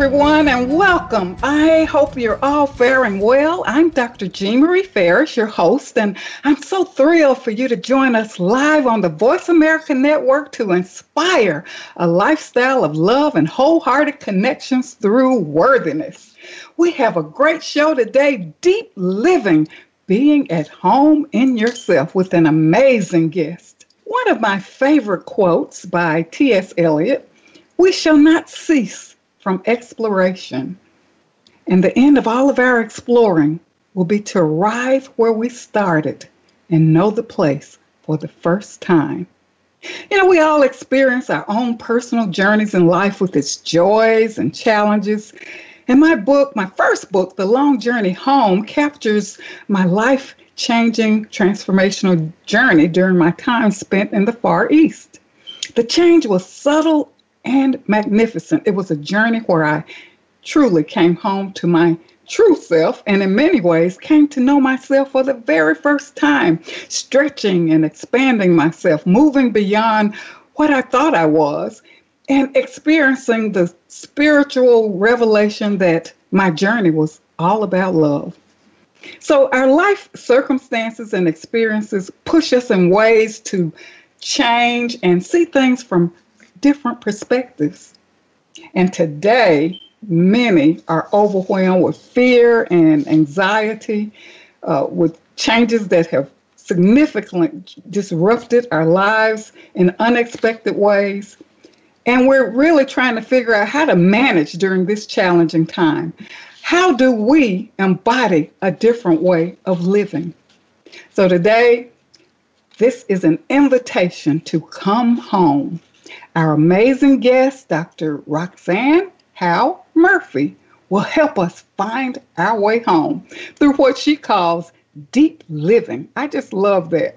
everyone, and welcome. I hope you're all faring well. I'm Dr. Jean Marie Farish, your host, and I'm so thrilled for you to join us live on the Voice America Network to inspire a lifestyle of love and wholehearted connections through worthiness. We have a great show today Deep Living, being at home in yourself with an amazing guest. One of my favorite quotes by T.S. Eliot We shall not cease from exploration. And the end of all of our exploring will be to arrive where we started and know the place for the first time. You know, we all experience our own personal journeys in life with its joys and challenges. And my book, my first book, The Long Journey Home, captures my life changing transformational journey during my time spent in the Far East. The change was subtle and magnificent. It was a journey where I truly came home to my true self and in many ways came to know myself for the very first time, stretching and expanding myself, moving beyond what I thought I was, and experiencing the spiritual revelation that my journey was all about love. So, our life circumstances and experiences push us in ways to change and see things from different perspectives. And today, many are overwhelmed with fear and anxiety, uh, with changes that have significantly disrupted our lives in unexpected ways. And we're really trying to figure out how to manage during this challenging time. How do we embody a different way of living? So today, this is an invitation to come home our amazing guest, Dr. Roxanne Howe Murphy, will help us find our way home through what she calls deep living. I just love that.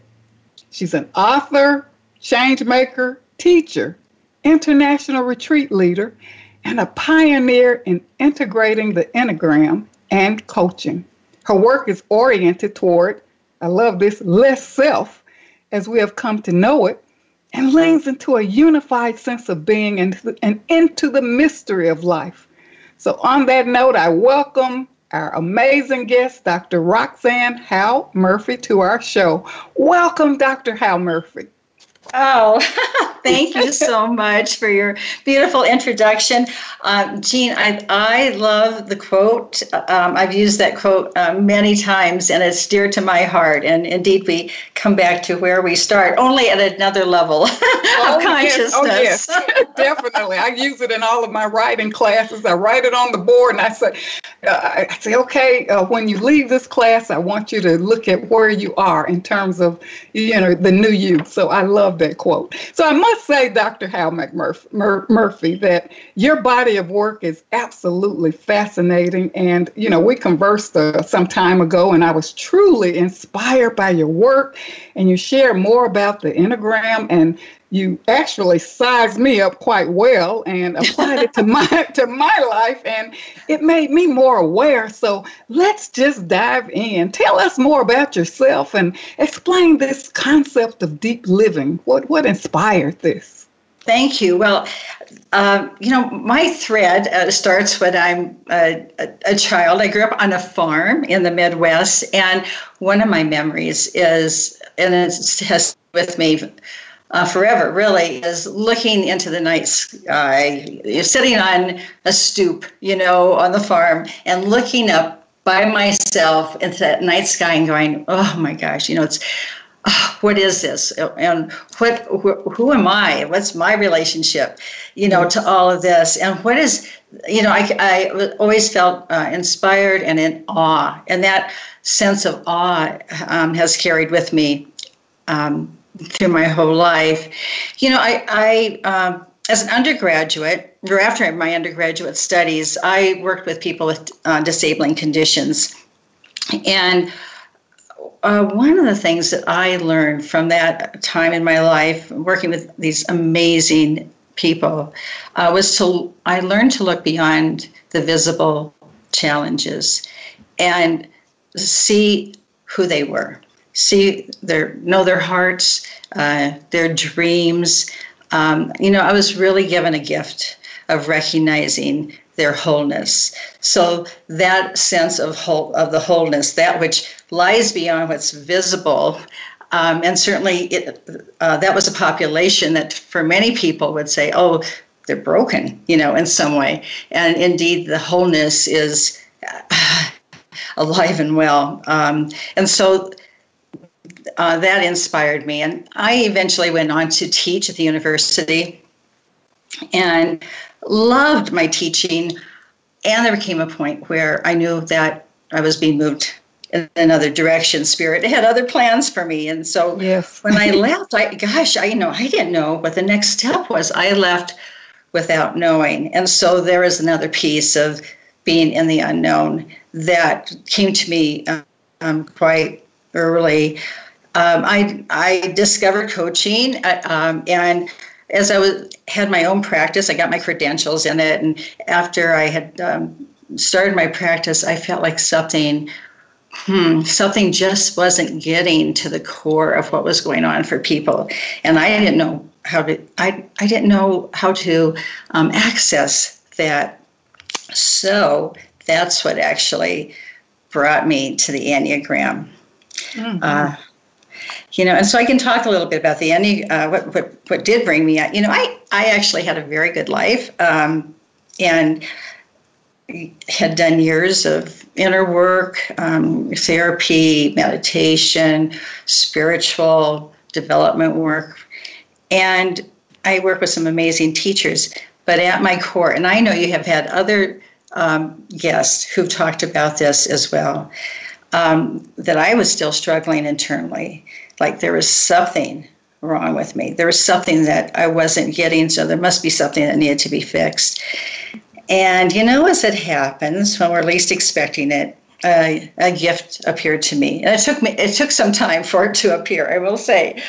She's an author, change maker, teacher, international retreat leader, and a pioneer in integrating the Enneagram and coaching. Her work is oriented toward, I love this, less self as we have come to know it, and leans into a unified sense of being and, and into the mystery of life. So, on that note, I welcome our amazing guest, Dr. Roxanne Howe Murphy, to our show. Welcome, Dr. Howe Murphy. Oh, thank you so much for your beautiful introduction. Um, Jean, I, I love the quote. Um, I've used that quote uh, many times, and it's dear to my heart. And indeed, we come back to where we start, only at another level oh, of consciousness. Yes. Oh, yes, definitely. I use it in all of my writing classes. I write it on the board, and I say, uh, I say, okay, uh, when you leave this class, I want you to look at where you are in terms of, you know, the new you. So I love that quote. So I must say, Dr. Howe Murphy, that your body of work is absolutely fascinating. And, you know, we conversed uh, some time ago, and I was truly inspired by your work. And you share more about the Enneagram and you actually sized me up quite well and applied it to my to my life and it made me more aware so let's just dive in tell us more about yourself and explain this concept of deep living what what inspired this Thank you. Well, uh, you know, my thread uh, starts when I'm a, a, child. I grew up on a farm in the Midwest, and one of my memories is, and it has with me uh, forever, really, is looking into the night sky. You're sitting on a stoop, you know, on the farm and looking up by myself into that night sky and going, oh my gosh, you know, it's, oh, what is this? And what, who, who am I? What's my relationship, you know, to all of this? And what is, you know, I, I always felt uh, inspired and in awe. And that sense of awe um, has carried with me. Um, through my whole life. You know, I, I um, as an undergraduate, or after my undergraduate studies, I worked with people with uh, disabling conditions. And uh, one of the things that I learned from that time in my life, working with these amazing people, uh, was to I learned to look beyond the visible challenges and see who they were, see their know their hearts, uh, their dreams. Um, you know, I was really given a gift of recognizing their wholeness. So that sense of whole, of the wholeness, that which lies beyond what's visible, um, and certainly it, uh, that was a population that for many people would say, oh, they're broken, you know, in some way. And indeed, the wholeness is uh, alive and well. Um, and so uh, that inspired me. And I eventually went on to teach at the university and loved my teaching. And there came a point where I knew that I was being moved in another direction. Spirit had other plans for me, and so yes. when I left, I gosh, I you know I didn't know what the next step was. I left without knowing, and so there is another piece of being in the unknown that came to me um, quite early. Um, I I discovered coaching, uh, um, and as I was had my own practice, I got my credentials in it, and after I had um, started my practice, I felt like something hmm, something just wasn't getting to the core of what was going on for people. And I didn't know how to, I, I didn't know how to um, access that. So that's what actually brought me to the Enneagram. Mm-hmm. Uh, you know, and so I can talk a little bit about the Enneagram, uh, what, what, what did bring me out. You know, I, I actually had a very good life. Um, and had done years of inner work, um, therapy, meditation, spiritual development work. And I work with some amazing teachers. But at my core, and I know you have had other um, guests who've talked about this as well, um, that I was still struggling internally. Like there was something wrong with me. There was something that I wasn't getting, so there must be something that needed to be fixed. And you know, as it happens, when we're least expecting it, uh, a gift appeared to me. And it took me it took some time for it to appear, I will say,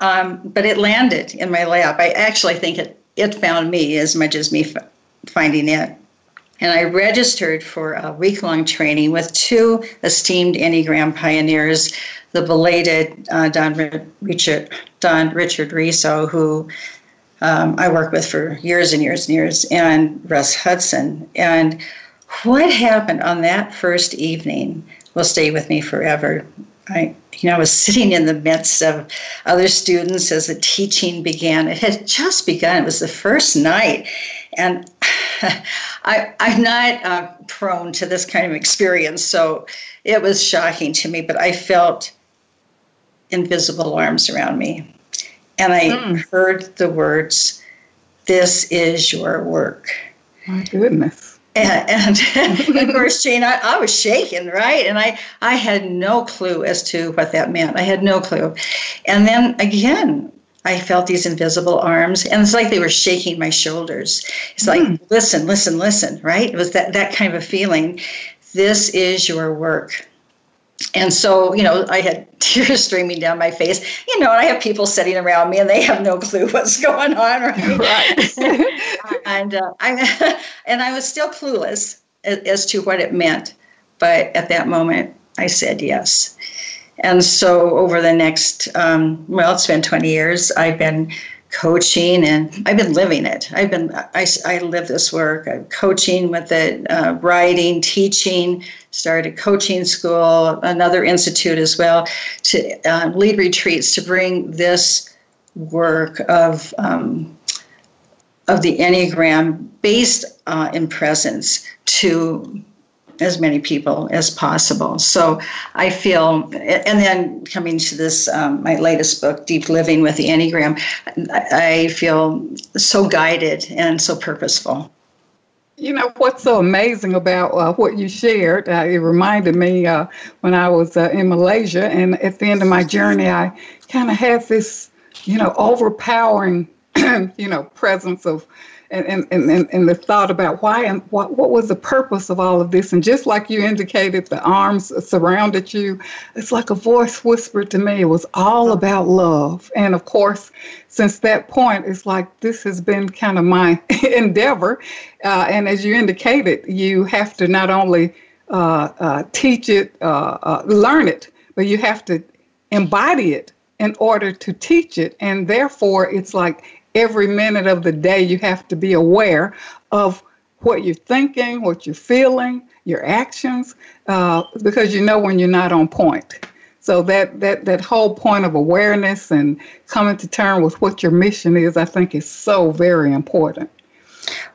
um, but it landed in my lap. I actually think it it found me as much as me f- finding it. And I registered for a week long training with two esteemed Enneagram pioneers, the belated uh, Don Richard Don Richard Riso, who um, I worked with for years and years and years, and Russ Hudson. And what happened on that first evening will stay with me forever. I, you know, I was sitting in the midst of other students as the teaching began. It had just begun. It was the first night, and I, am not uh, prone to this kind of experience, so it was shocking to me. But I felt invisible arms around me and I mm. heard the words, This is your work. My goodness. And, and of course, Jane, I, I, was shaking, right? And I, I had no clue as to what that meant. I had no clue. And then again, I felt these invisible arms, and it's like they were shaking my shoulders. It's like, mm. listen, listen, listen, right? It was that, that kind of a feeling. This is your work and so, you know, I had tears streaming down my face. You know, and I have people sitting around me, and they have no clue what's going on, right? Right. and uh, I and I was still clueless as, as to what it meant, but at that moment, I said yes. And so, over the next, um, well, it's been 20 years. I've been coaching and I've been living it. I've been, I, I live this work. I'm coaching with it, uh, writing, teaching, started coaching school, another institute as well, to uh, lead retreats to bring this work of, um, of the Enneagram based uh, in presence to as many people as possible. So I feel, and then coming to this, um, my latest book, Deep Living with the Enneagram, I feel so guided and so purposeful. You know what's so amazing about uh, what you shared? Uh, it reminded me uh, when I was uh, in Malaysia, and at the end of my journey, I kind of had this, you know, overpowering, you know, presence of and, and, and, and the thought about why and what, what was the purpose of all of this. And just like you indicated, the arms surrounded you. It's like a voice whispered to me. It was all about love. And of course, since that point, it's like this has been kind of my endeavor. Uh, and as you indicated, you have to not only uh, uh, teach it, uh, uh, learn it, but you have to embody it in order to teach it. And therefore, it's like every minute of the day, you have to be aware of what you're thinking, what you're feeling, your actions, uh, because you know when you're not on point. So that, that that whole point of awareness and coming to terms with what your mission is, I think, is so very important.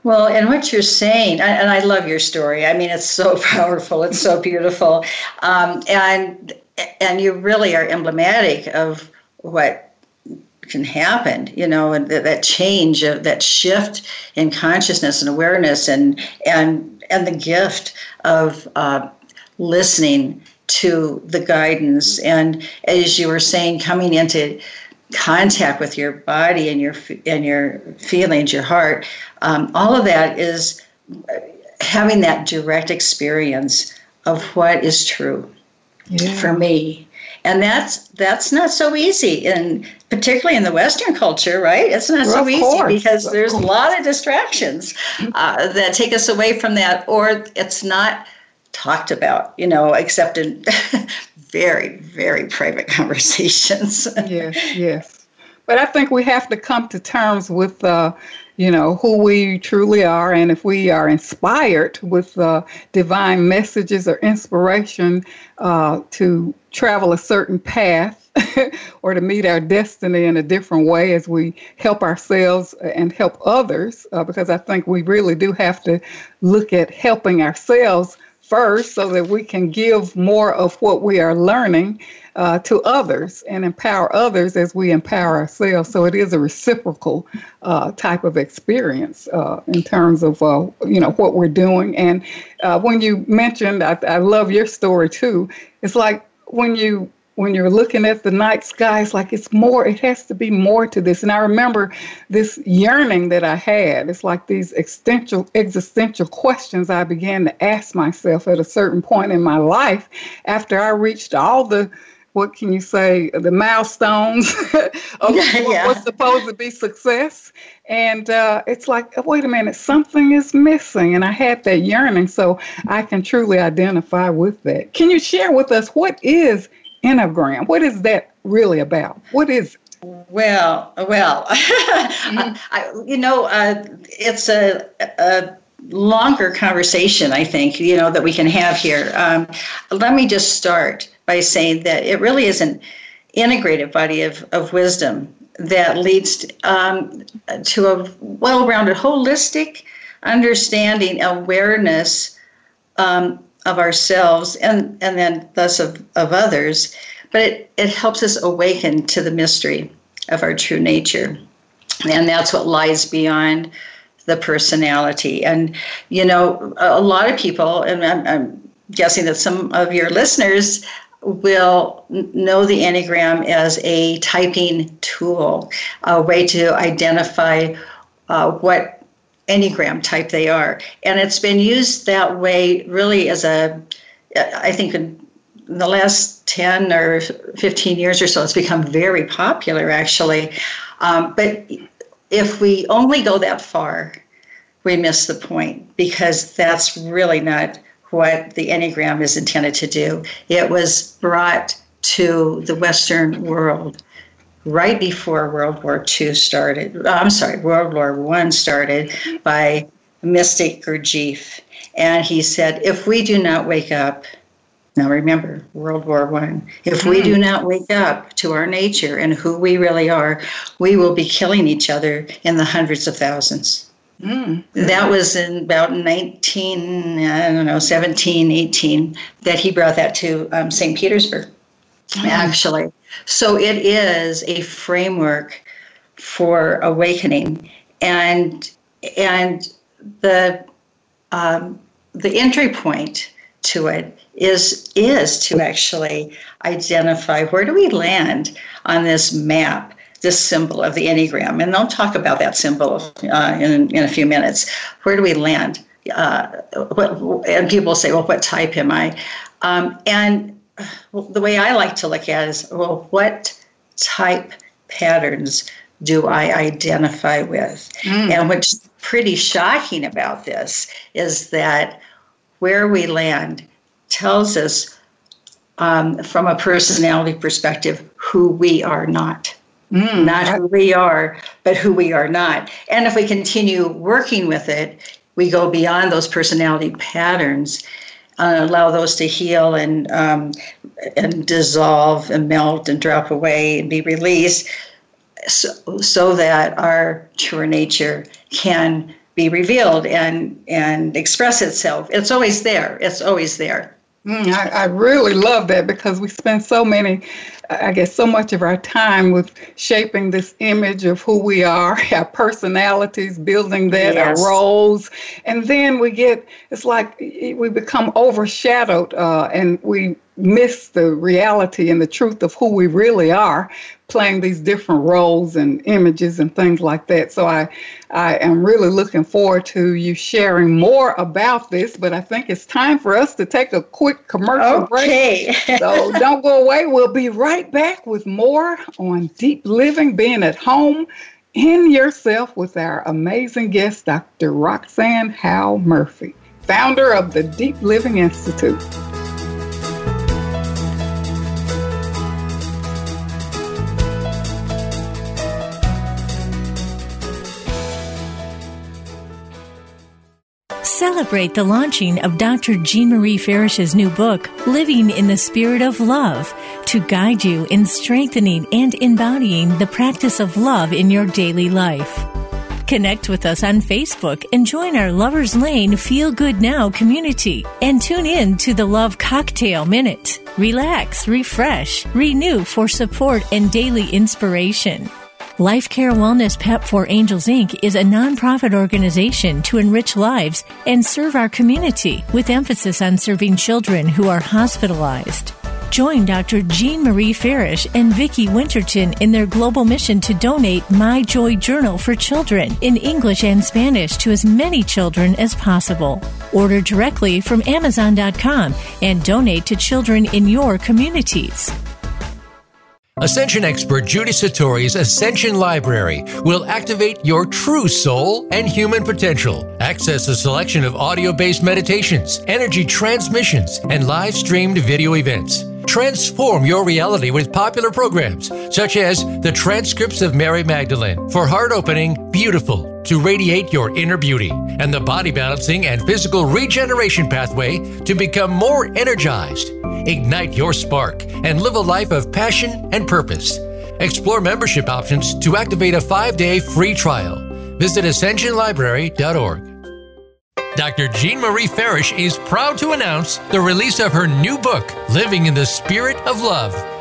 Well, and what you're saying, and I love your story. I mean, it's so powerful. It's so beautiful, um, and and you really are emblematic of what can happen you know and that, that change of that shift in consciousness and awareness and and and the gift of uh, listening to the guidance and as you were saying coming into contact with your body and your and your feelings your heart um, all of that is having that direct experience of what is true yeah. for me and that's that's not so easy and particularly in the western culture right? It's not well, so easy course. because there's a lot of distractions uh, that take us away from that or it's not talked about you know except in very very private conversations. Yes yes. But i think we have to come to terms with uh, you know, who we truly are, and if we are inspired with uh, divine messages or inspiration uh, to travel a certain path or to meet our destiny in a different way as we help ourselves and help others, uh, because I think we really do have to look at helping ourselves first so that we can give more of what we are learning uh, to others and empower others as we empower ourselves. So it is a reciprocal uh, type of experience uh, in terms of uh, you know what we're doing. And uh, when you mentioned, I, I love your story too. It's like when you when you're looking at the night sky, it's like it's more, it has to be more to this. And I remember this yearning that I had. It's like these existential, existential questions I began to ask myself at a certain point in my life after I reached all the what can you say, the milestones of yeah, yeah. what's supposed to be success. And uh, it's like, wait a minute, something is missing. And I had that yearning, so I can truly identify with that. Can you share with us what is Enneagram? What is that really about? What is Well, well, mm-hmm. I, you know, uh, it's a, a longer conversation, I think, you know, that we can have here. Um, let me just start by saying that it really is an integrated body of, of wisdom that leads um, to a well rounded, holistic understanding, awareness um, of ourselves and, and then thus of, of others. But it, it helps us awaken to the mystery of our true nature. And that's what lies beyond the personality. And, you know, a, lot of people, and I'm, I'm guessing that some of your listeners will know the Enneagram as a typing tool, a way to identify uh, what Enneagram type they are. And it's been used that way really as a, I think in the last 10 or 15 years or so, it's become very popular actually. Um, but if we only go that far, we miss the point because that's really not what the Enneagram is intended to do. It was brought to the Western world right before World War II started. I'm sorry, World War One started by mystic Gurdjieff, and he said, "If we do not wake up." Now remember, World War One. If we do hmm. not wake up to our nature and who we really are, we will be killing each other in the hundreds of thousands. Mm. That was in about 19, I don't know, 17, 18, that he brought that to um, St. Petersburg, mm. actually. So it is a framework for awakening. And, and the, um, the entry point to it is, is to actually identify where do we land on this map this symbol of the Enneagram, and I'll talk about that symbol uh, in, in a few minutes. Where do we land? Uh, what, and people say, well, what type am I? Um, and well, the way I like to look at it is, well, what type patterns do I identify with? Mm. And what's pretty shocking about this is that where we land tells us, um, from a personality perspective, who we are not. Mm. Not who we are, but who we are not. And if we continue working with it, we go beyond those personality patterns uh, allow those to heal and um, and dissolve and melt and drop away and be released, so, so that our true nature can be revealed and and express itself. It's always there. It's always there. Mm, I, I, really love that because we spend so many, I guess, so much of our time with shaping this image of who we are, our personalities, building that, yes. our roles. And then we get, it's like we become overshadowed uh, and we miss the reality and the truth of who we really are playing these different roles and images and things like that. So i i am really looking forward to you sharing more about this but i think it's time for us to take a quick commercial okay. break so don't go away. We'll be right back with more on deep living being at home in yourself with our amazing guest dr roxanne howe murphy founder of the deep living institute celebrate the launching of Dr. Jean Marie Farish's new book, Living in the Spirit of Love, to guide you in strengthening and embodying the practice of love in your daily life. Connect with us on Facebook and join our Lover's Lane Feel Good Now community and tune in to the Love Cocktail Minute. Relax, refresh, renew for support and daily inspiration. Life Care Wellness PEP for Angels Inc. is a nonprofit organization to enrich lives and serve our community with emphasis on serving children who are hospitalized. Join Dr. Jean Marie Farish and Vicki Winterton in their global mission to donate My Joy Journal for children in English and Spanish to as many children as possible. Order directly from Amazon.com and donate to children in your communities. Ascension expert Judy Satori's Ascension Library will activate your true soul and human potential. Access a selection of audio based meditations, energy transmissions, and live streamed video events. Transform your reality with popular programs such as the transcripts of Mary Magdalene for heart opening, beautiful, to radiate your inner beauty, and the body balancing and physical regeneration pathway to become more energized. Ignite your spark and live a life of passion and purpose. Explore membership options to activate a five day free trial. Visit ascensionlibrary.org. Dr. Jean Marie Farish is proud to announce the release of her new book, Living in the Spirit of Love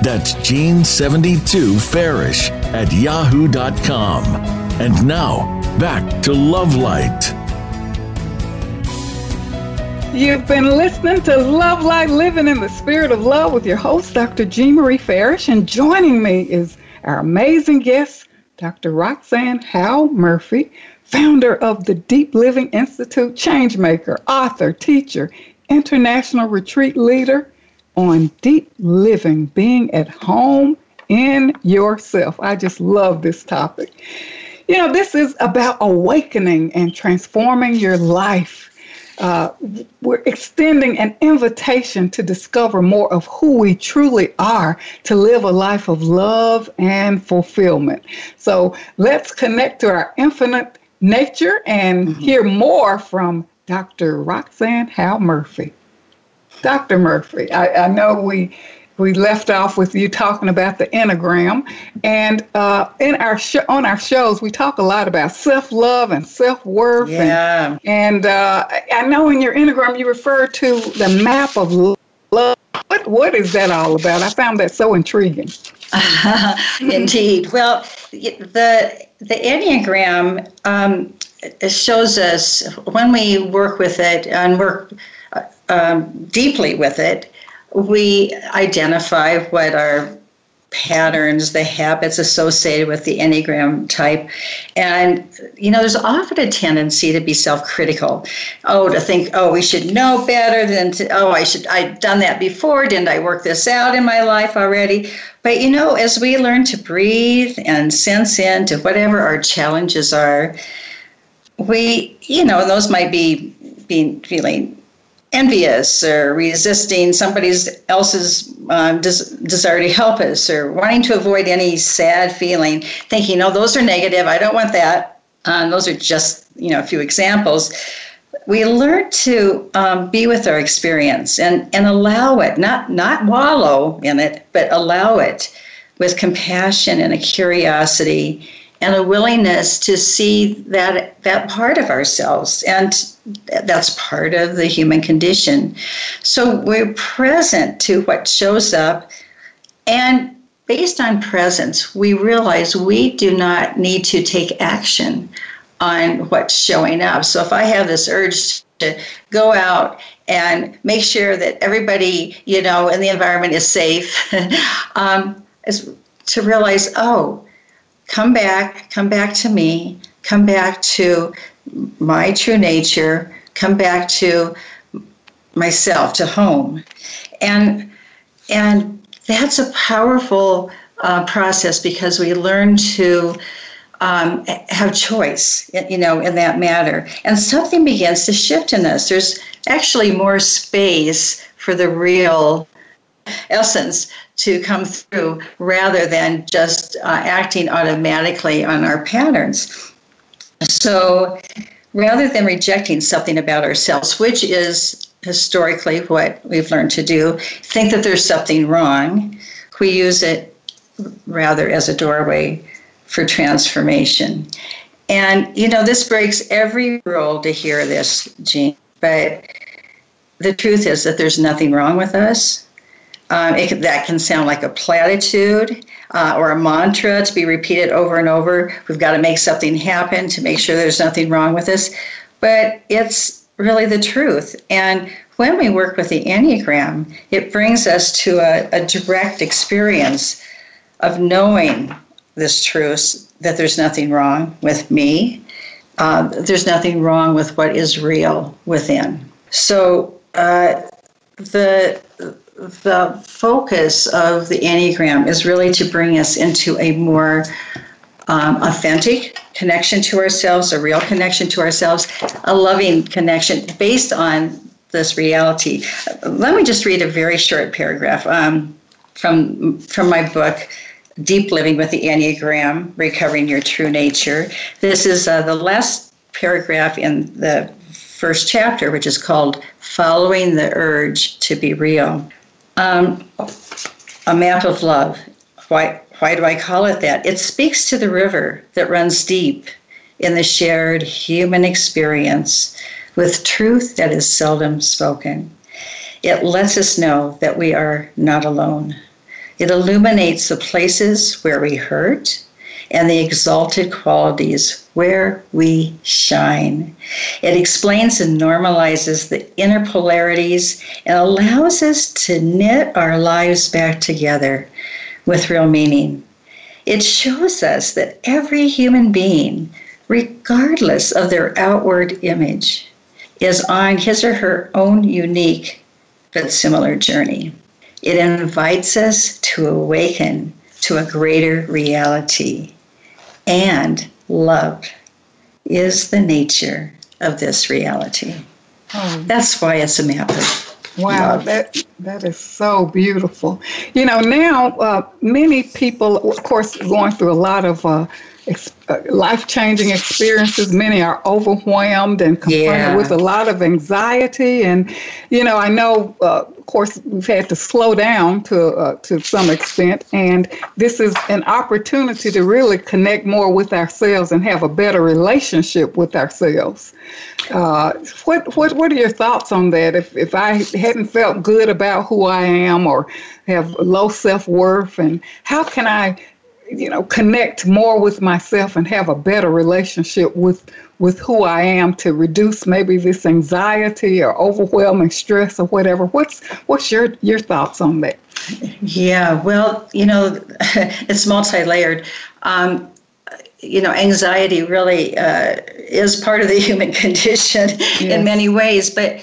That's Jean72Farish at yahoo.com. And now, back to Love Light. You've been listening to Love Light Living in the Spirit of Love with your host, Dr. Jean Marie Farish. And joining me is our amazing guest, Dr. Roxanne Howe Murphy, founder of the Deep Living Institute, changemaker, author, teacher, international retreat leader on deep living, being at home in yourself. I just love this topic. You know, this is about awakening and transforming your life. Uh, we're extending an invitation to discover more of who we truly are to live a life of love and fulfillment. So let's connect to our infinite nature and mm-hmm. hear more from Dr. Roxanne Howe Murphy. Dr. Murphy, I, I know we we left off with you talking about the enneagram and uh, in our sh- on our shows we talk a lot about self-love and self-worth yeah. and, and uh, i know in your enneagram you refer to the map of love what, what is that all about i found that so intriguing indeed well the the enneagram um, shows us when we work with it and work um, deeply with it we identify what are patterns, the habits associated with the Enneagram type. And, you know, there's often a tendency to be self critical. Oh, to think, oh, we should know better than to, oh, I should, I've done that before. Didn't I work this out in my life already? But, you know, as we learn to breathe and sense into whatever our challenges are, we, you know, those might be being feeling envious or resisting somebody else's um, des- desire to help us or wanting to avoid any sad feeling, thinking, oh, those are negative, I don't want that. Um, those are just, you know, a few examples. We learn to um, be with our experience and, and allow it, not, not wallow in it, but allow it with compassion and a curiosity and a willingness to see that that part of ourselves and that's part of the human condition. So we're present to what shows up and based on presence we realize we do not need to take action on what's showing up. So if i have this urge to go out and make sure that everybody you know in the environment is safe um, is to realize oh come back, come back to me, come back to my true nature, come back to myself, to home. And and that's a powerful uh, process because we learn to um, have choice, you know, in that matter. And something begins to shift in us. There's actually more space for the real essence to come through rather than just uh, acting automatically on our patterns. So rather than rejecting something about ourselves, which is historically what we've learned to do, think that there's something wrong, we use it rather as a doorway for transformation. And, you know, this breaks every rule to hear this, Jean, but the truth is that there's nothing wrong with us. Um, it, that can sound like a platitude uh, or a mantra to be repeated over and over. We've got to make something happen to make sure there's nothing wrong with us. But it's really the truth. And when we work with the Enneagram, it brings us to a, a direct experience of knowing this truth that there's nothing wrong with me. Uh, there's nothing wrong with what is real within. So uh, the the focus of the Enneagram is really to bring us into a more um, authentic connection to ourselves, a real connection to ourselves, a loving connection based on this reality. Let me just read a very short paragraph um, from from my book. Deep Living with the Enneagram, Recovering Your True Nature. This is uh, the last paragraph in the first chapter, which is called Following the Urge to Be Real. Um, a map of love. Why, why do I call it that? It speaks to the river that runs deep in the shared human experience with truth that is seldom spoken. It lets us know that we are not alone. It illuminates the places where we hurt and the exalted qualities where we shine. It explains and normalizes the inner polarities and allows us to knit our lives back together with real meaning. It shows us that every human being, regardless of their outward image, is on his or her own unique but similar journey. It invites us to awaken to a greater reality. And love is the nature of this reality. Oh. That's why it's a map of Wow, love. that that is so beautiful. You know, now uh, many people, of course, going through a lot of uh, ex- life changing experiences. Many are overwhelmed and confronted yeah. with a lot of anxiety. And, you know, I know, uh, of course, we've had to slow down to, uh, to some extent. And this is an opportunity to really connect more with ourselves and have a better relationship with ourselves. Uh, what, what, what are your thoughts on that? If, if I hadn't felt good about who I am or have low self worth, and how can I you know connect more with myself and have a better relationship with with who I am to reduce maybe this anxiety or overwhelming stress or whatever. What's what's your your thoughts on that? Yeah, well, you know, it's multi-layered. Um, you know, anxiety really uh, is part of the human condition yes. in many ways, but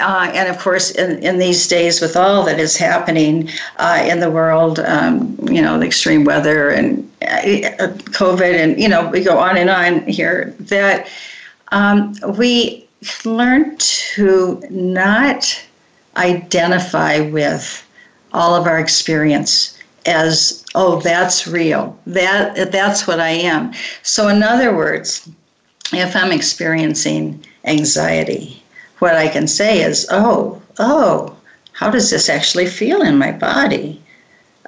uh, and of course, in, in these days, with all that is happening uh, in the world, um, you know, the extreme weather and uh, COVID, and you know, we go on and on here. That um, we learn to not identify with all of our experience as oh that's real that that's what i am so in other words if i'm experiencing anxiety what I can say is, oh, oh, how does this actually feel in my body?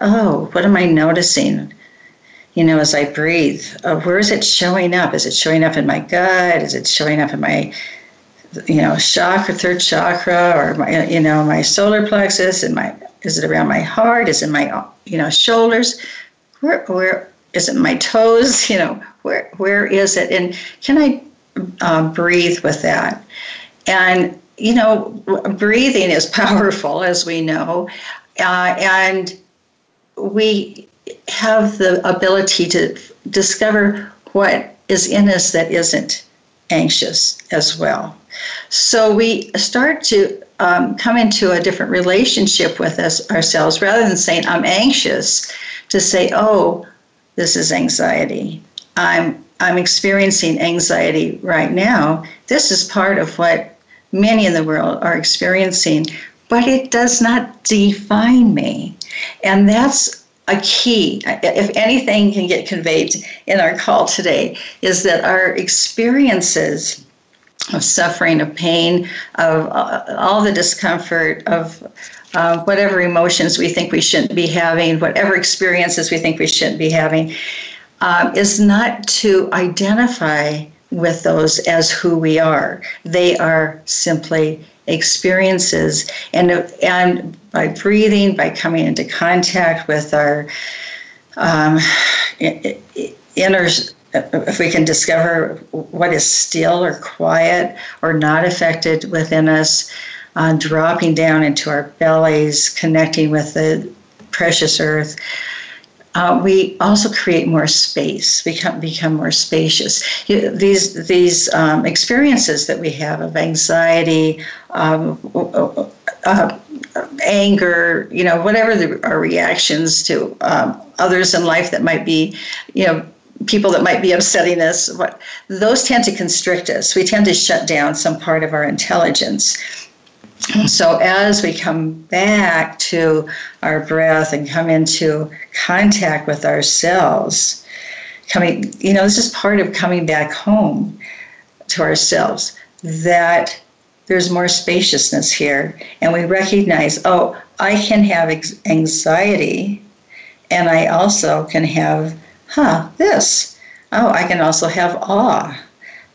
Oh, what am I noticing? You know, as I breathe, uh, where is it showing up? Is it showing up in my gut? Is it showing up in my, you know, chakra, third chakra, or my, you know, my solar plexus? And my, is it around my heart? Is it my, you know, shoulders? Where, where is it? My toes? You know, where, where is it? And can I uh, breathe with that? And, you know, breathing is powerful, as we know. Uh, and we have the ability to discover what is in us that isn't anxious as well. So we start to um, come into a different relationship with us ourselves rather than saying, I'm anxious, to say, oh, this is anxiety. I'm I'm experiencing anxiety right now. This is part of what many in the world are experiencing, but it does not define me. And that's a key. If anything can get conveyed in our call today, is that our experiences of suffering, of pain, of uh, all the discomfort, of uh, whatever emotions we think we shouldn't be having, whatever experiences we think we shouldn't be having, um, is not to identify with those as who we are. They are simply experiences, and and by breathing, by coming into contact with our um, inner. If we can discover what is still or quiet or not affected within us, uh, dropping down into our bellies, connecting with the precious earth, uh, we also create more space, become become more spacious. You, these these um, experiences that we have of anxiety, um, uh, anger, you know, whatever the, our reactions to um, others in life that might be, you know, people that might be upsetting us. What those tend to constrict us. We tend to shut down some part of our intelligence. So, as we come back to our breath and come into contact with ourselves, coming, you know, this is part of coming back home to ourselves, that there's more spaciousness here. And we recognize, oh, I can have anxiety, and I also can have, huh, this. Oh, I can also have awe,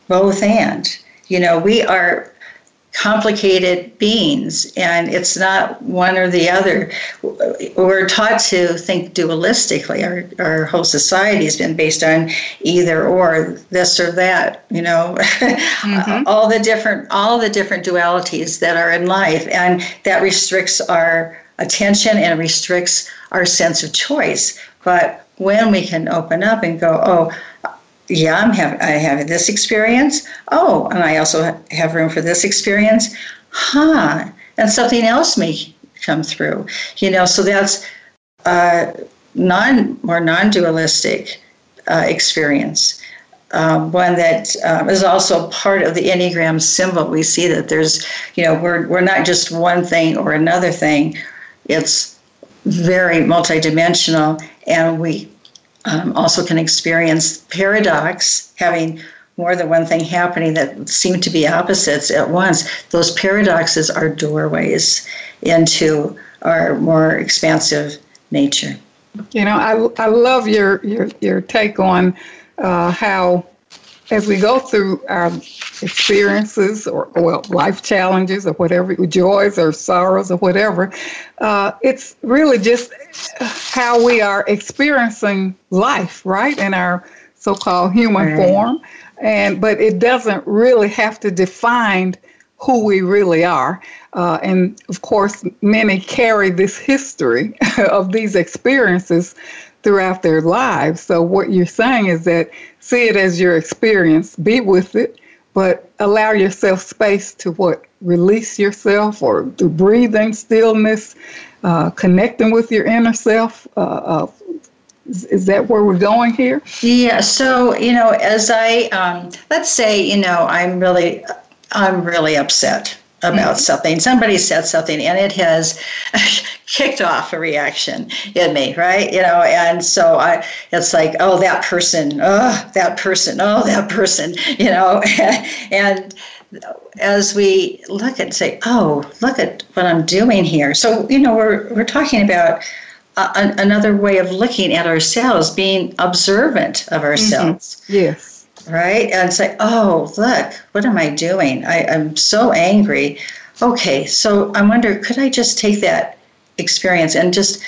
both and. You know, we are complicated beings and it's not one or the other. We're taught to think dualistically. Our, our whole society has been based on either or this or that you know? Mm-hmm. all the different all the different dualities that are in life and that restricts our attention and restricts our sense of choice. But when we can open up and go oh yeah, I'm having I have this experience. Oh, and I also have room for this experience. Huh. And something else may come through. You know, so that's uh, non more non-dualistic uh, experience. Um, one that um, is also part of the Enneagram symbol. We see that there's, you know, we're, we're not just one thing or another thing. It's very multidimensional, and we um, also can experience paradox, having more than one thing happening that seem to be opposites at once. Those paradoxes are doorways into our more expansive nature. You know, I, I love your, your, your take on uh, how, as we go through our experiences or, well, life challenges or whatever, joys or sorrows or whatever, uh, it's really just how we are experiencing life, right, in our so-called human right. form, and but it doesn't really have to define who we really are. Uh, and of course, many carry this history of these experiences throughout their lives. So, what you're saying is that see it as your experience, be with it, but allow yourself space to what? Release yourself or through breathing, stillness, uh, connecting with your inner self. Uh, uh is, is, that where we're going here? Yeah. So, you know, as I, um, let's say, you know, I'm really I'm really upset about mm-hmm. something. Somebody said something and it has kicked off a reaction in me, right? You know, and so I it's like, oh that person, oh that person, oh that person, you know, and as we look and say, oh, look at what I'm doing here. So, you know, we're we're talking about a, another way of looking at ourselves, being observant of ourselves. Mm-hmm. Yes right? And say, oh, look, what am I doing? I, I'm so angry. Okay, so I wonder, could I just take that experience and just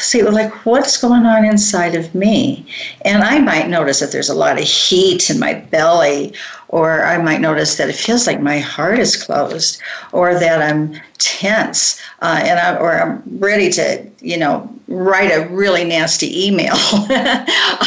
see like what's going on inside of me and i might notice that there's a lot of heat in my belly or i might notice that it feels like my heart is closed or that i'm tense uh, and I, or i'm ready to you know write a really nasty email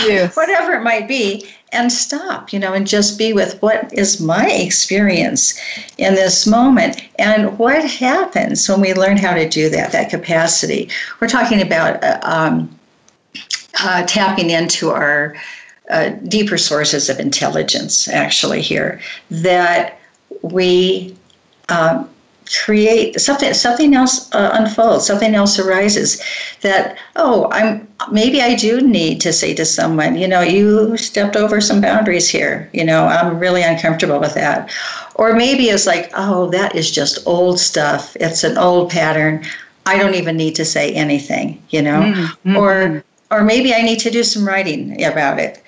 yes. whatever it might be and stop, you know, and just be with what is my experience in this moment and what happens when we learn how to do that, that capacity. We're talking about uh, um, uh, tapping into our uh, deeper sources of intelligence, actually, here, that we. Um, create something something else uh, unfolds something else arises that oh i'm maybe i do need to say to someone you know you stepped over some boundaries here you know i'm really uncomfortable with that. Or maybe it's like oh that is just old stuff. It's an old pattern. I don't even need to say anything you know? Mm-hmm. or or maybe i need to do some writing about it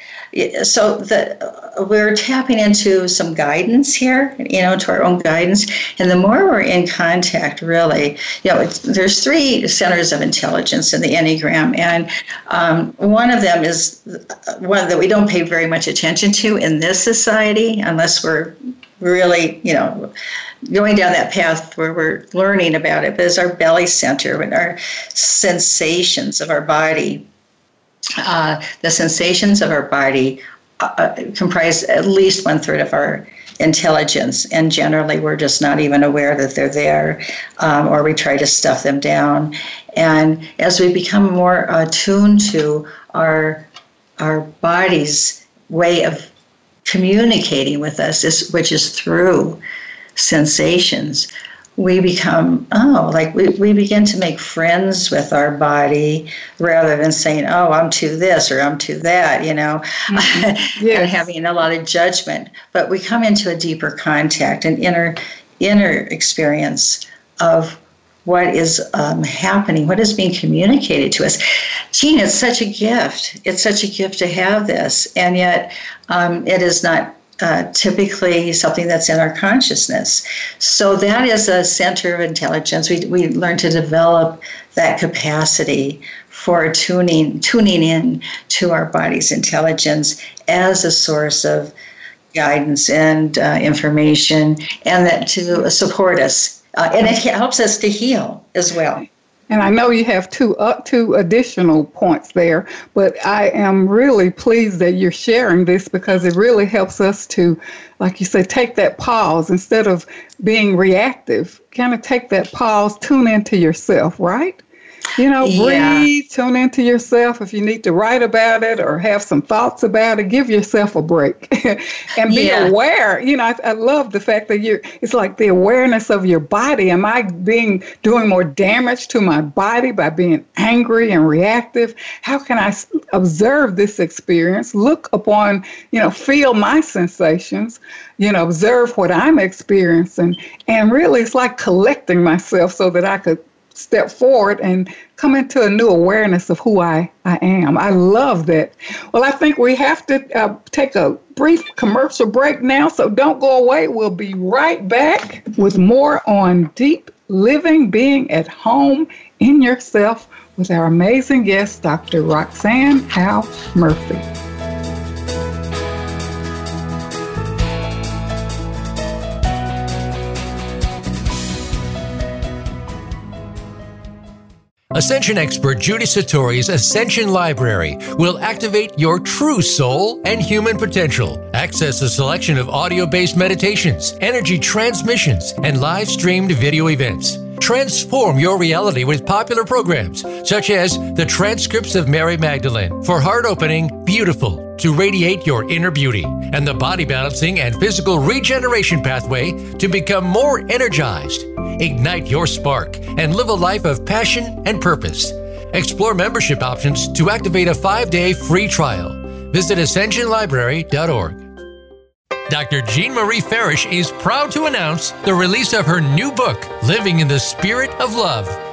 so the, we're tapping into some guidance here, you know, to our own guidance. And the more we're in contact, really, you know, there's three centers of intelligence in the Enneagram, and um, one of them is one that we don't pay very much attention to in this society, unless we're really, you know, going down that path where we're learning about it, but it's our belly center and our sensations of our body uh, the sensations of our body uh, uh, comprise at least one third of our intelligence, and generally we're just not even aware that they're there, um, or we try to stuff them down. And as we become more attuned to our our body's way of communicating with us, is, which is through sensations, we become oh like we, we begin to make friends with our body rather than saying oh i'm to this or i'm to that you know mm-hmm. yes. and having a lot of judgment but we come into a deeper contact an inner inner experience of what is um, happening, what is being communicated to us. Jean, it's such a gift. It's such a gift to have this, and yet um, it is not uh, typically something that's in our consciousness. So that is a center of intelligence. We, we learn to develop that capacity for tuning tuning in to our body's intelligence as a source of guidance and uh, information, and that to support us. Uh, and it helps us to heal as well. And I know you have two uh, two additional points there, but I am really pleased that you're sharing this because it really helps us to, like you said, take that pause instead of being reactive. Kind of take that pause, tune into yourself, right? You know, Yeah. breathe, tune into yourself. If you need to write about it or have some thoughts about it, give yourself a break and be Yeah. aware. You know, I, I love the fact that you're, it's like the awareness of your body. Am I being, doing more damage to my body by being angry and reactive? How can I observe this experience, look upon, you know, feel my sensations, you know, observe what I'm experiencing? And really, it's like collecting myself so that I could step forward and come into a new awareness of who I, I am. I love that. Well, I think we have to uh, take a brief commercial break now, so don't go away. We'll be right back with more on deep living, being at home in yourself with our amazing guest, Dr. Roxanne Howe Murphy. Ascension expert Judy Satori's Ascension Library will activate your true soul and human potential. Access a selection of audio based meditations, energy transmissions, and live streamed video events. Transform your reality with popular programs such as the transcripts of Mary Magdalene for heart opening, beautiful, to radiate your inner beauty, and the body balancing and physical regeneration pathway to become more energized. Ignite your spark and live a life of passion and purpose. Explore membership options to activate a five day free trial. Visit ascensionlibrary.org. Dr. Jean Marie Farish is proud to announce the release of her new book, Living in the Spirit of Love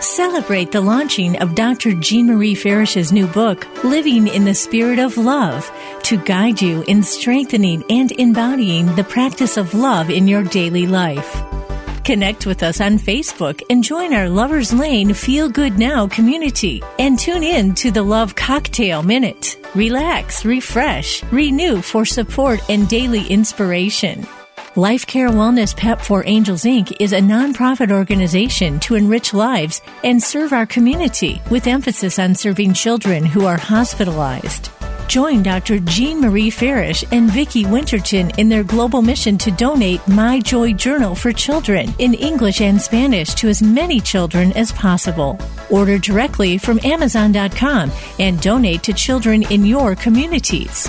Celebrate the launching of Dr. Jean Marie Farish's new book, Living in the Spirit of Love, to guide you in strengthening and embodying the practice of love in your daily life. Connect with us on Facebook and join our Lovers Lane Feel Good Now community and tune in to the Love Cocktail Minute. Relax, refresh, renew for support and daily inspiration. Life Care Wellness Pep for Angels Inc. is a nonprofit organization to enrich lives and serve our community with emphasis on serving children who are hospitalized. Join Dr. Jean Marie Farish and Vicki Winterton in their global mission to donate My Joy Journal for children in English and Spanish to as many children as possible. Order directly from Amazon.com and donate to children in your communities.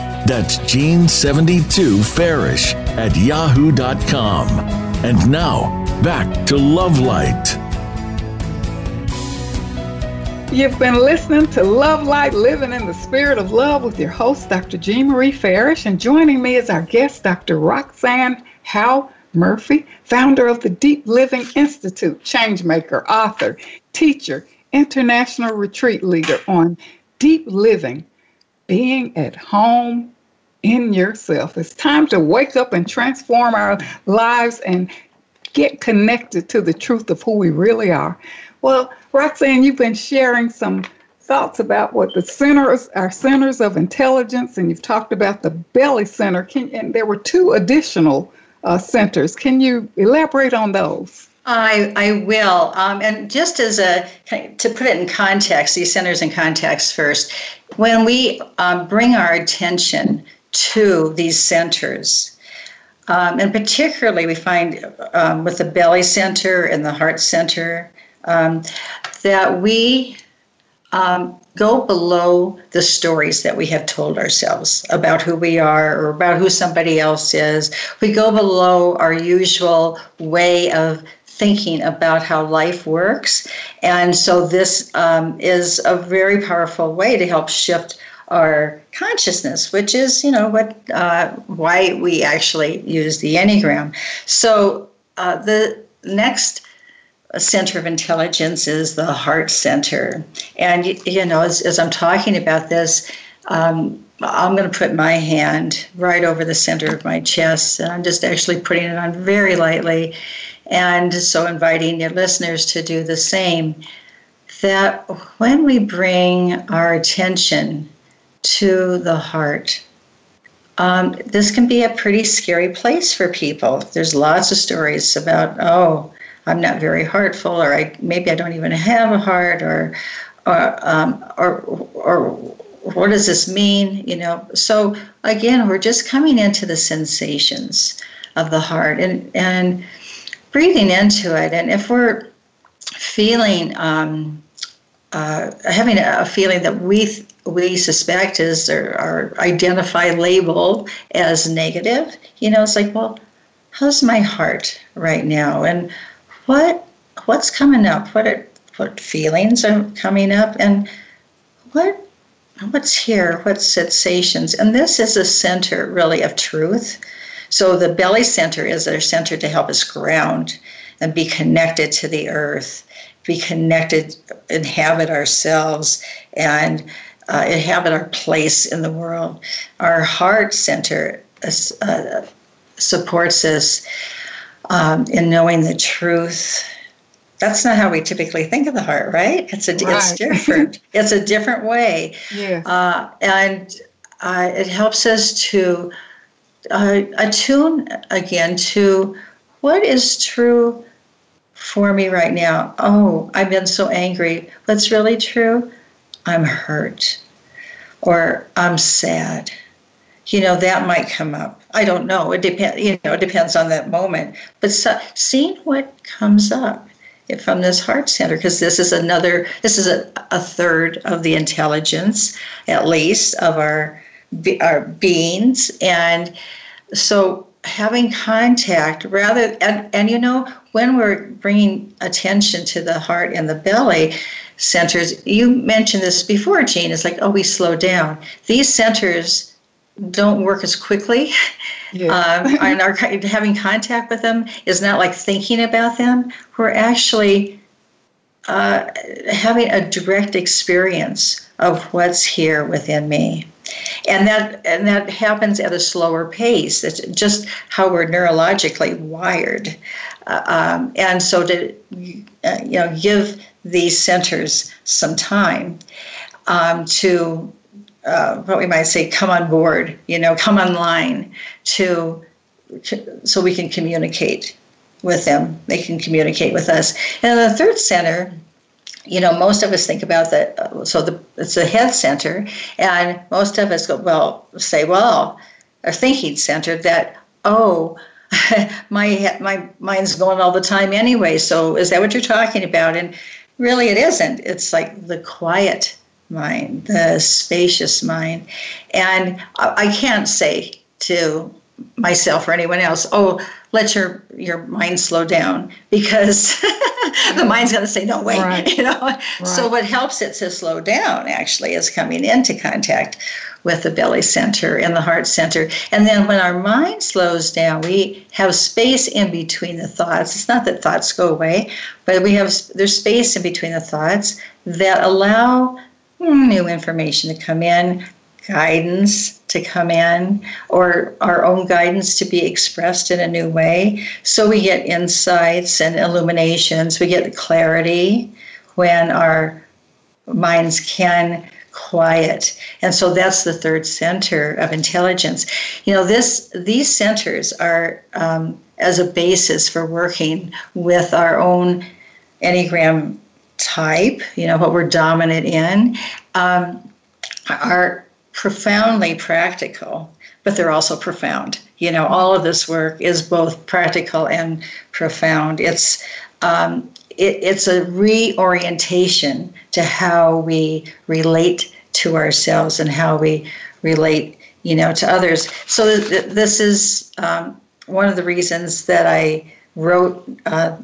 That's Jean72Farish at yahoo.com. And now, back to Love Light. You've been listening to Love Light Living in the Spirit of Love with your host, Dr. Jean Marie Farish, and joining me is our guest, Dr. Roxanne Howe Murphy, founder of the Deep Living Institute, changemaker, author, teacher, international retreat leader on deep living, being at home in yourself. It's time to wake up and transform our lives and get connected to the truth of who we really are. Well, Roxanne, you've been sharing some thoughts about what the centers are centers of intelligence, and you've talked about the belly center. Can, and there were two additional uh, centers. Can you elaborate on those? I, I will. Um, and just as a, to put it in context, these centers in context first, when we um, bring our attention to these centers, um, and particularly we find um, with the belly center and the heart center, um, that we um, go below the stories that we have told ourselves about who we are or about who somebody else is. We go below our usual way of thinking about how life works. And so this um, is a very powerful way to help shift our consciousness, which is, you know, what uh, why we actually use the Enneagram. So uh, the next center of intelligence is the heart center. And, you know, as, as I'm talking about this, um, I'm going to put my hand right over the center of my chest, and I'm just actually putting it on very lightly. And so inviting your listeners to do the same. That when we bring our attention to the heart, um, this can be a pretty scary place for people. There's lots of stories about, oh, I'm not very heartful, or I maybe I don't even have a heart, or or um, or, or what does this mean? You know. So again, we're just coming into the sensations of the heart and and breathing into it. And if we're feeling um, uh, having a feeling that we we suspect is or, or identify label as negative, you know, it's like, well, how's my heart right now? And what what's coming up? What are, what feelings are coming up? And what what's here? What sensations? And this is a center really of truth. So the belly center is our center to help us ground and be connected to the earth, be connected, inhabit ourselves, and uh, inhabit our place in the world. Our heart center uh, supports us um, in knowing the truth. That's not how we typically think of the heart, right? It's a right. it's different. it's a different way. Yeah. Uh, and uh, it helps us to uh, attune again to what is true for me right now. Oh, I've been so angry. What's really true? I'm hurt, or I'm sad you know that might come up i don't know it depends you know it depends on that moment but so, seeing what comes up from this heart center because this is another this is a, a third of the intelligence at least of our our beings and so having contact rather and, and you know when we're bringing attention to the heart and the belly centers you mentioned this before Jean it's like oh we slow down these centers don't work as quickly. Yeah. um, and our having contact with them is not like thinking about them. We're actually uh, having a direct experience of what's here within me, and that and that happens at a slower pace. It's just how we're neurologically wired, uh, um, and so to uh, you know give these centers some time um, to uh, what we might say, come on board, you know, come online to, to, so we can communicate with them. They can communicate with us. And the third center, you know, most of us think about that. Uh, so the it's a head center, and most of us go, well, say, well, a thinking center that, oh, my my mind's going all the time anyway. So is that what you're talking about? And really, it isn't. It's like the quiet mind, the spacious mind. And I can't say to myself or anyone else, oh, let your your mind slow down because the mind's going to say no wait right. you know right. so what helps it to slow down actually is coming into contact with the belly center and the heart center and then when our mind slows down we have space in between the thoughts it's not that thoughts go away but we have there's space in between the thoughts that allow hmm, new information to come in, guidance to come in, or our own guidance to be expressed in a new way. So we get insights and illuminations, we get clarity when our minds can quiet. And so that's the third center of intelligence. You know this these centers are um, as a basis for working with our own enneagram type, you know, what we're dominant in, um, profoundly practical, but they're also profound. You know, all of this work is both practical and profound. It's um, it, it's a reorientation to how we relate to ourselves and how we relate, you know, to others. So th- this is um, one of the reasons that I wrote uh,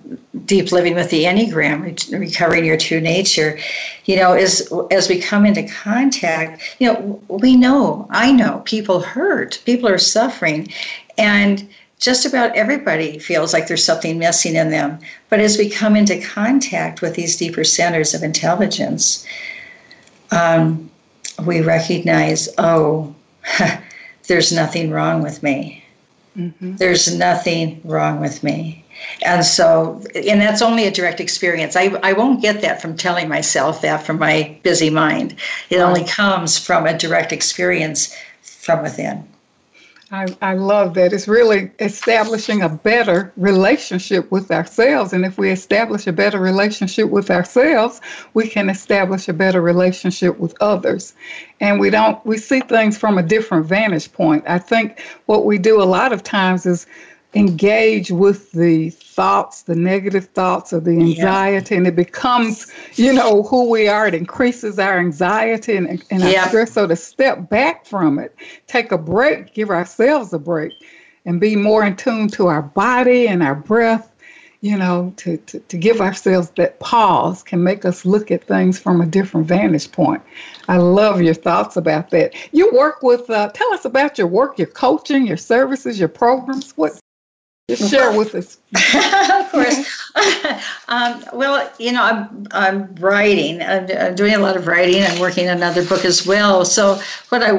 Deep Living with the Enneagram, Recovering Your True Nature, you know, as, as we come into contact, you know, we know, I know, people hurt, people are suffering, and just about everybody feels like there's something missing in them. But as we come into contact with these deeper centers of intelligence, um, we recognize, oh, there's nothing wrong with me. Mm-hmm. There's nothing wrong with me. And so, and that's only a direct experience. I, I won't get that from telling myself that from my busy mind. It only comes from a direct experience from within. I, I love that. It's really establishing a better relationship with ourselves. And if we establish a better relationship with ourselves, we can establish a better relationship with others. And we don't, we see things from a different vantage point. I think what we do a lot of times is engage with the thoughts, the negative thoughts or the anxiety, yeah. and it becomes, you know, who we are. It increases our anxiety and, and our stress. So to step back from it, take a break, give ourselves a break, and be more in tune to our body and our breath, you know, to, to, to give ourselves that pause can make us look at things from a different vantage point. I love your thoughts about that. You work with, uh, tell us about your work, your coaching, your services, your programs. What just share with us. of course. um, well, you know, I'm, I'm writing. I'm, I'm, doing a lot of writing. I'm working on another book as well. So, what I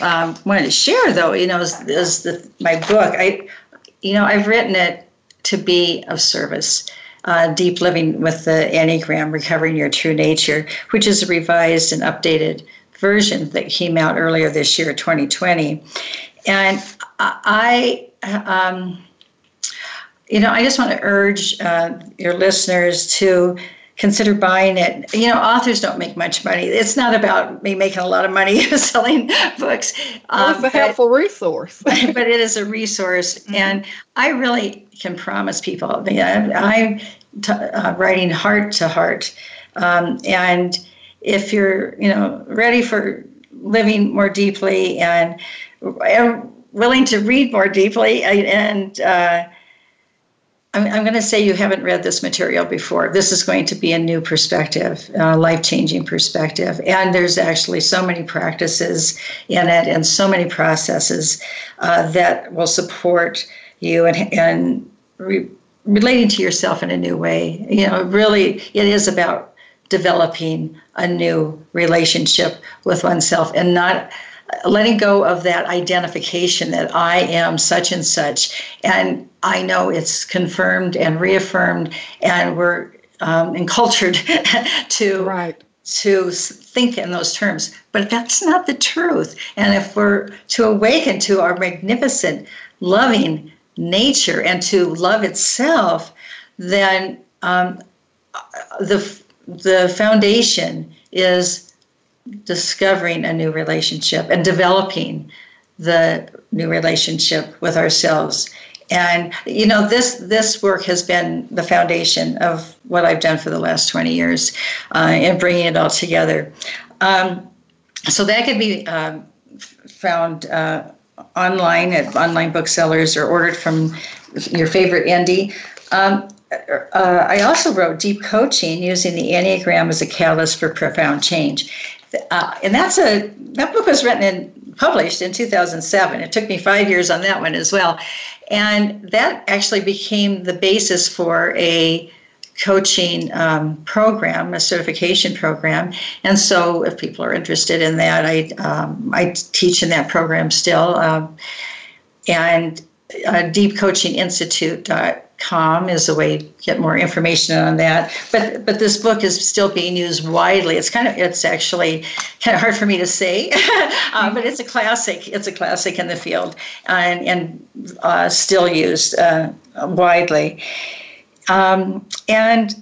um, wanted to share, though, you know, is, is the, my book. I, you know, I've written it to be of service. Uh, Deep Living with the Enneagram, Recovering Your True Nature, which is a revised and updated version that came out earlier this year, 2020. And I um, you know, I just want to urge uh, your listeners to consider buying it. You know, authors don't make much money. It's not about me making a lot of money selling books. Um, it's a helpful but, resource. but it is a resource, mm-hmm. and I really can promise people. I'm t- uh, writing heart to heart, um, and if you're, you know, ready for living more deeply and, and willing to read more deeply and uh, I'm, I'm going to say you haven't read this material before. This is going to be a new perspective, a life changing perspective. And there's actually so many practices in it and so many processes uh, that will support you and, and re- relating to yourself in a new way. You know, really, it is about developing a new relationship with oneself and not letting go of that identification that I am such and such. And I know it's confirmed and reaffirmed, and we're um, encultured to. Right. To think in those terms, but that's not the truth. And if we're to awaken to our magnificent, loving nature and to love itself, then um, the the foundation is discovering a new relationship and developing the new relationship with ourselves. And you know this this work has been the foundation of what i've done for the last 20 years uh, and bringing it all together. Um, so that could be uh, found uh, online at online booksellers or ordered from your favorite indie um, uh, I also wrote Deep Coaching using the Enneagram as a catalyst for profound change. Uh, and that's a that book was written and published in 2007. It took me five years on that one as well, and that actually became the basis for a coaching um, program, a certification program. And so, if people are interested in that, I um, I teach in that program still, um, and uh, Deep Coaching Institute com is a way to get more information on that. But but this book is still being used widely. It's kind of it's actually kind of hard for me to say, uh, but it's a classic. It's a classic in the field and and uh, still used uh, widely. Um, and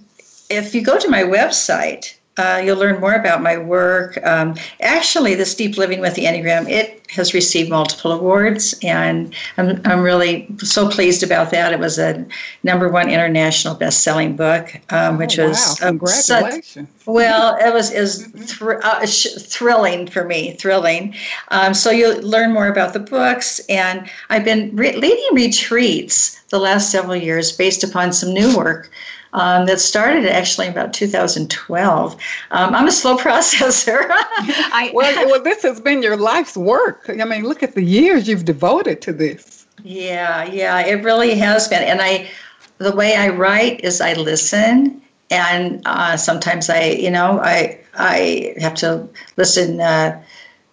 if you go to my website, uh, you'll learn more about my work. Um, actually, this Deep Living with the Enneagram, it has received multiple awards, and I'm, I'm really so pleased about that. It was a number one international best-selling book, um, which oh, was wow. congratulations. Such, well, it was is thr- uh, sh- thrilling for me, thrilling. Um, so you'll learn more about the books, and I've been re- leading retreats the last several years based upon some new work um, that started actually about 2012. Um, I'm a slow processor. I, well, well, this has been your life's work. I mean, look at the years you've devoted to this. Yeah, yeah, it really has been. And I, the way I write is I listen, and uh, sometimes I, you know, I I have to listen. Uh,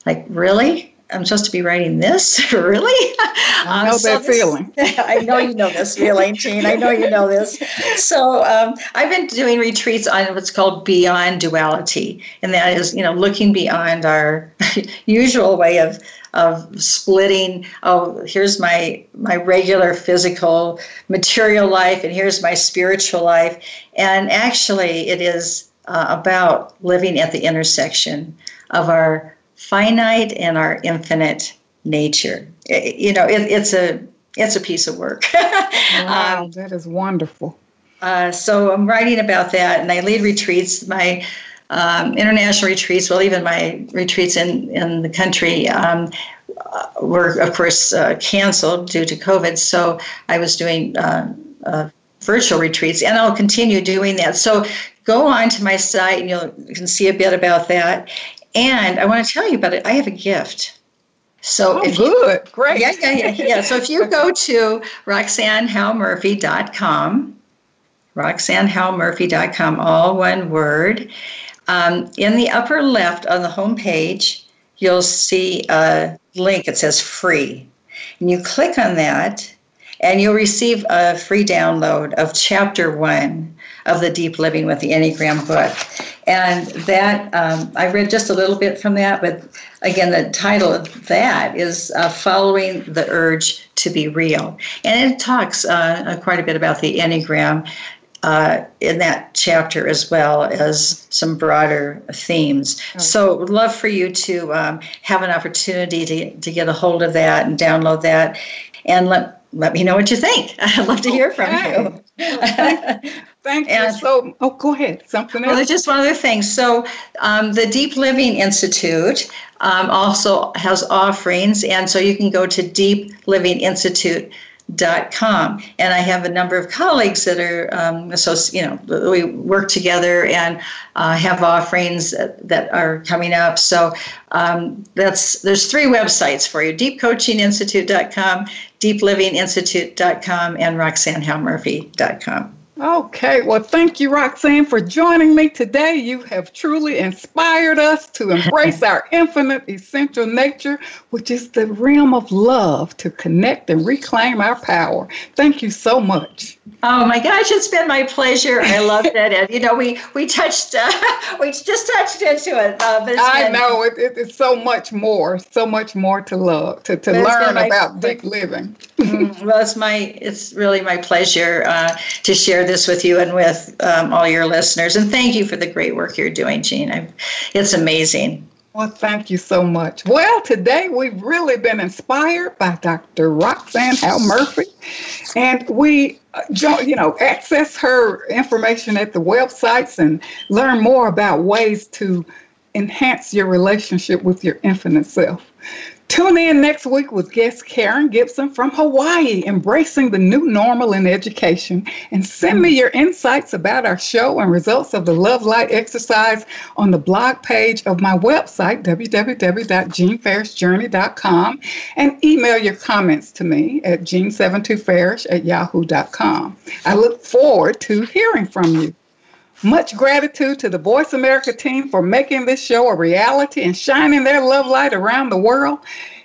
like, really? I'm supposed to be writing this? really? I know um, so that this, feeling. I know you know this feeling, Jean. I know you know this. So um, I've been doing retreats on what's called beyond duality, and that is, you know, looking beyond our usual way of of splitting. Oh, here's my my regular physical material life, and here's my spiritual life. And actually, it is uh, about living at the intersection of our finite and our infinite nature. It, you know, it, it's a it's a piece of work. wow, um, that is wonderful. Uh, so I'm writing about that, and I lead retreats. My um, international retreats, well, even my retreats in in the country. Um, were of course uh, canceled due to COVID, so I was doing uh, uh, virtual retreats, and I'll continue doing that. So go on to my site, and you'll you can see a bit about that. And I want to tell you about it. I have a gift. So oh, if good, you, great. Yeah, yeah, yeah, yeah. So if you go to roxannehowemurphy.com, roxannehowemurphy.com, all one word, um, in the upper left on the home page, you'll see a link. It says free. And you click on that, and you'll receive a free download of chapter one of the Deep Living with the Enneagram book. And that, um, I read just a little bit from that, but again, the title of that is uh, Following the Urge to Be Real. And it talks uh, quite a bit about the Enneagram. Uh, in that chapter as well as some broader themes. So, would love for you to um, have an opportunity to, to get a hold of that and download that, and let let me know what you think. I'd love to hear okay. from you. Thank you. so, oh, go ahead. Something else. Well, just one other thing. So, um, the Deep Living Institute um, also has offerings, and so you can go to deeplivinginstitute.com. And I have a number of colleagues that are, um, so you know, we work together and uh, have offerings that are coming up. So um, that's there's three websites for you: deepcoachinginstitute.com, deeplivinginstitute.com, and roxannehowemurphy.com. Okay, well, thank you, Roxanne, for joining me today. You have truly inspired us to embrace our infinite, essential nature, which is the realm of love, to connect and reclaim our power. Thank you so much. Oh my gosh, it's been my pleasure. I love that. And you know, we we touched, uh, we just touched into it. Uh, but I been, know it, it, it's so much more, so much more to love, to, to learn my, about deep living. Mm, well, it's my, it's really my pleasure uh, to share this with you and with um, all your listeners. And thank you for the great work you're doing, Jean. I've, it's amazing. Well, thank you so much. Well, today we've really been inspired by Dr. Roxanne Howe Murphy, and we, uh, you know, access her information at the websites and learn more about ways to enhance your relationship with your infinite self. Tune in next week with guest Karen Gibson from Hawaii, embracing the new normal in education. And send me your insights about our show and results of the Love Light exercise on the blog page of my website, www.jeanfarishjourney.com, and email your comments to me at jean72farish at yahoo.com. I look forward to hearing from you. Much gratitude to the Voice America team for making this show a reality and shining their love light around the world.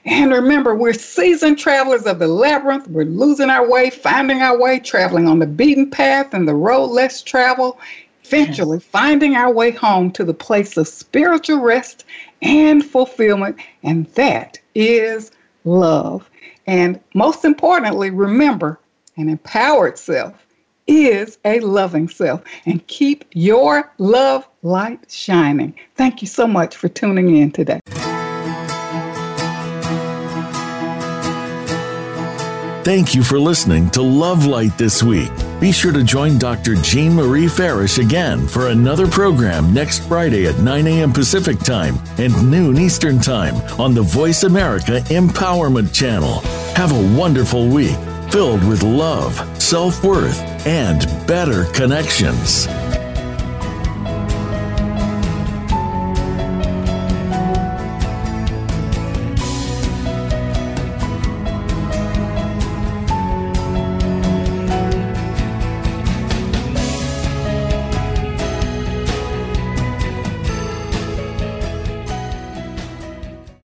And remember, we're seasoned travelers of the labyrinth. We're losing our way, finding our way, traveling on the beaten path and the road less traveled, eventually yes. finding our way home to the place of spiritual rest and fulfillment. And that is love. And most importantly, remember, an empowered self is a loving self. And keep your love light shining. Thank you so much for tuning in today. Thank you for listening to Love Light this week. Be sure to join Dr. Jean Marie Farish again for another program next Friday at 9 a.m. Pacific Time and noon Eastern Time on the Voice America Empowerment Channel. Have a wonderful week filled with love, self worth, and better connections.